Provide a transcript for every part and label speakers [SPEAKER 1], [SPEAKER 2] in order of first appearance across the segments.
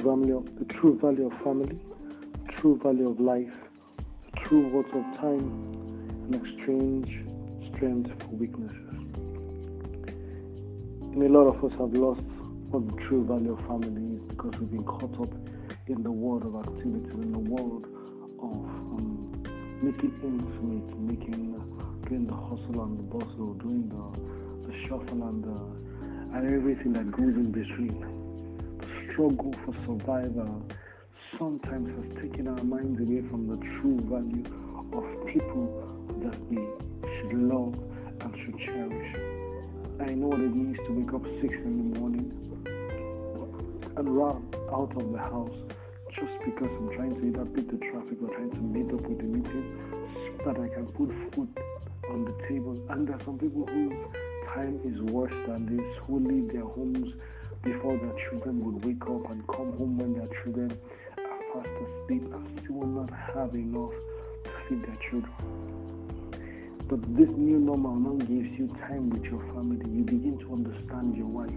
[SPEAKER 1] value, the true value of family, true value of life, the true worth of time, and exchange strength for weaknesses. And a lot of us have lost what the true value of family is because we've been caught up in the world of activity, in the world of um, making ends meet, making, doing the hustle and the bustle, doing the, the shuffle and the, and everything that goes in between. Struggle for survival sometimes has taken our minds away from the true value of people that we should love and should cherish. I know what it means to wake up six in the morning and run out of the house just because I'm trying to either beat the traffic or trying to meet up with the meeting so that I can put food on the table. And there are some people whose time is worse than this, who leave their homes before their children would wake up and come home when their children are fast asleep and still not have enough to feed their children. But this new normal now gives you time with your family. You begin to understand your wife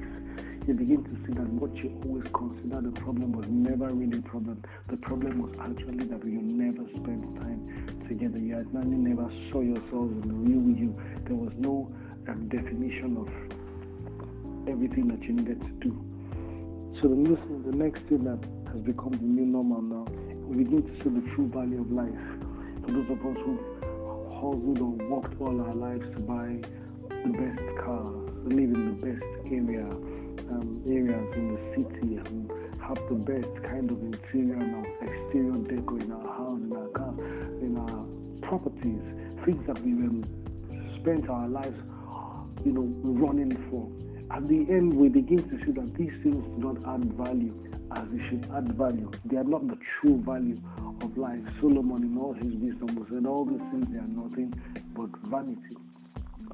[SPEAKER 1] you begin to see that what you always considered a problem was never really a problem. The problem was actually that you never spent time together. You actually never saw yourselves in the real you. There was no um, definition of everything that you needed to do. So the, new, the next thing that has become the new normal now, we begin to see the true value of life. For those of us who hustled or worked all our lives to buy the best car, live in the best area, um, areas in the city and have the best kind of interior and exterior decor in our house, in our car, in our properties, things that we um, spent our lives, you know, running for. At the end, we begin to see that these things do not add value as they should add value. They are not the true value of life. Solomon, in all his wisdom, said, All these things they are nothing but vanity.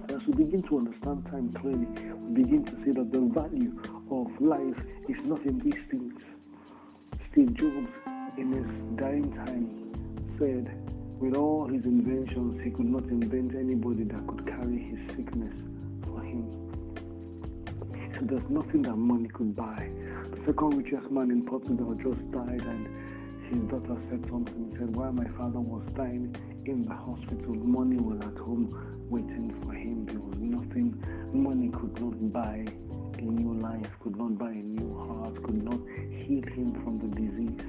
[SPEAKER 1] As we begin to understand time clearly, we begin to see that the value of life is not in these things. Steve Jobs, in his dying time, said, with all his inventions, he could not invent anybody that could carry his sickness for him. So there's nothing that money could buy. The second richest man in Portugal just died, and his daughter said something. He said, While my father was dying in the hospital, money was at home buy a new life, could not buy a new heart, could not heal him from the disease.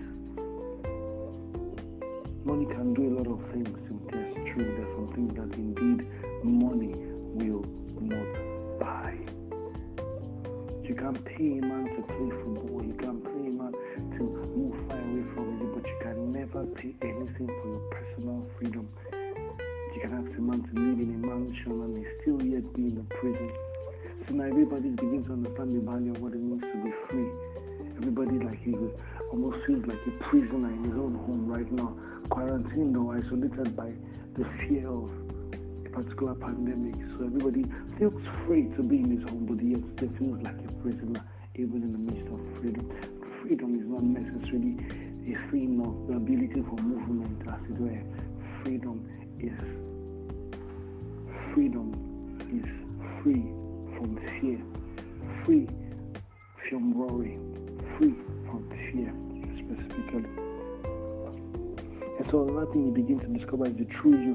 [SPEAKER 1] Money can do a lot of things, that's true. There are some things that indeed money will not buy. You can pay a man to play football, you can pay a man to move far away from you, but you can never pay anything for your personal freedom. You can ask a man to live in a mansion and he still yet be in a prison. Now everybody begins to understand the value of what it means to be free. Everybody like he almost feels like a prisoner in his own home right now, quarantined or isolated by the fear of a particular pandemic. So everybody feels free to be in his home, but yet still feels like a prisoner, even in the midst of freedom. Freedom is not necessarily a thing of the ability for movement, as it were. Freedom is freedom is free from fear, free from worry, free from fear specifically. And so another thing you begin to discover is the true you.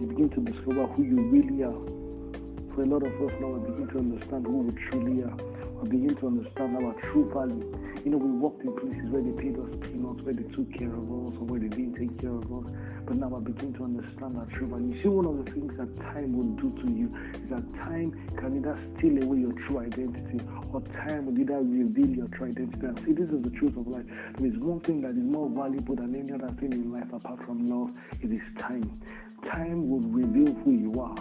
[SPEAKER 1] You begin to discover who you really are. For a lot of us now, we begin to understand who we truly are. We begin to understand our true value. You know, we walked in places where they paid us peanuts, where they took care of us, or where they didn't take care of us. But now I begin to understand our true value. You see, one of the things that time will do to you is that time can either steal away your true identity, or time will either reveal your true identity. And see, this is the truth of life. There is one thing that is more valuable than any other thing in life apart from love. It is time. Time will reveal who you are,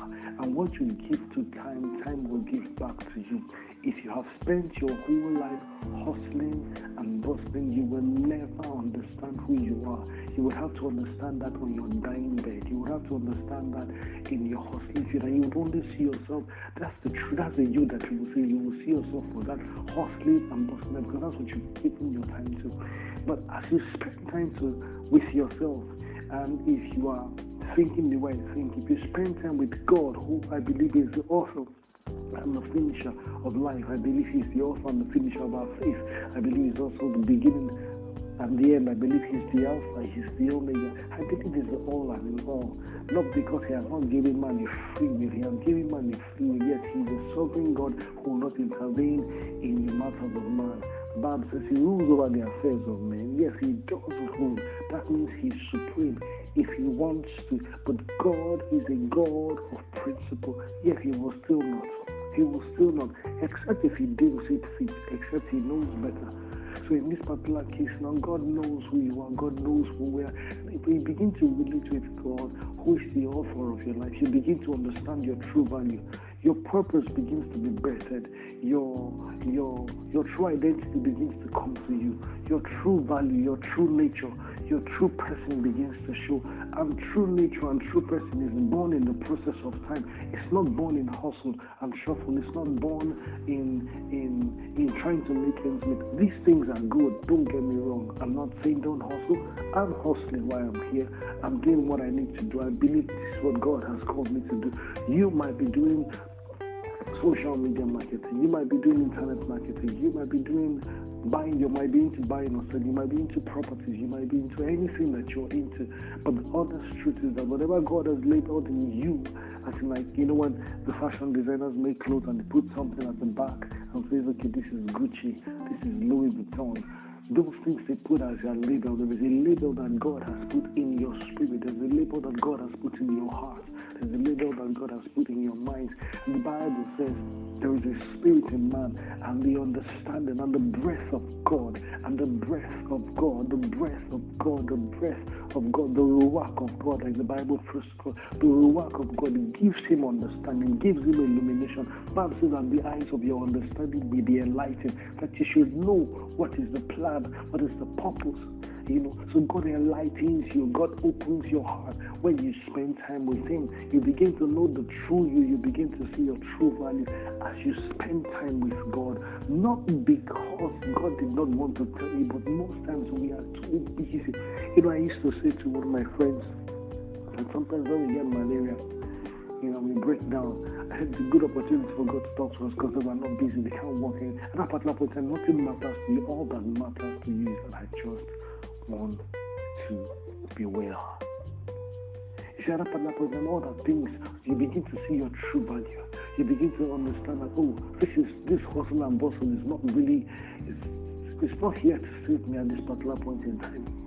[SPEAKER 1] what you give to time, time will give back to you. If you have spent your whole life hustling and bustling, you will never understand who you are. You will have to understand that on your dying bed. You will have to understand that in your hustling and you will only see yourself. That's the truth. That's the you that you will see. You will see yourself for that hustling and bustling because that's what you've given your time to. But as you spend time to with yourself, and if you are thinking the way I think, if you spend time with God, who I believe is the author and the finisher of life. I believe He's the author and the finisher of our faith. I believe He's also the beginning and the end. I believe He's the Alpha, He's the Omega. I believe He's the all and in all. Not because He has not given man a free will, He has given man a free will, yet He's a sovereign God who will not intervene in the matters of man. The Bible says He rules over the affairs of men. Yes, He does rule. That means He's supreme if He wants to. But God is a God of principle, yet He will still not he will still not, except if he deems it fit, except he knows better. So in this particular case now, God knows who you are, God knows who we are. If you begin to relate with God, who is the author of your life, you begin to understand your true value. Your purpose begins to be birthed. Your your your true identity begins to come to you. Your true value, your true nature, your true person begins to show. And true nature and true person is born in the process of time. It's not born in hustle and shuffle. It's not born in in in trying to make ends meet. These things are good. Don't get me wrong. I'm not saying don't hustle. I'm hustling while I'm here. I'm doing what I need to do. I believe this is what God has called me to do. You might be doing social media marketing. You might be doing internet marketing. You might be doing buying, you might be into buying or selling, you might be into properties, you might be into anything that you're into. But the honest truth is that whatever God has laid out in you, as in like, you know, when the fashion designers make clothes and they put something at the back and says, okay, this is Gucci, this is Louis Vuitton. Those things they put as a label. There is a label that God has put in your spirit. There's a label that God has put in your heart. There's a label that God has put in your mind. And the Bible says there is a spirit in man and the understanding and the breath of God and the breath of God, the breath of God, the breath of God, the ruach of God, like the Bible first calls, the ruach of God gives him understanding, gives him illumination. The Bible says, and the eyes of your understanding be enlightened, that you should know what is the plan, what is the purpose. You know, so God enlightens you, God opens your heart when you spend time with Him. You begin to know the true you, you begin to see your true value as you spend time with God. Not because God did not want to tell you, but most times we are too busy. You know, I used to say to one of my friends, and sometimes when we get malaria, you know, we break down. I had a good opportunity for God to talk to us because they were not busy, they can't walk in. At that particular point nothing matters to you. All that matters to you is that I just want to be well. You see, at that particular point in all that things, you begin to see your true value. You begin to understand that, oh, this is this hustle and bustle is not really, it's, it's not here to suit me at this particular point in time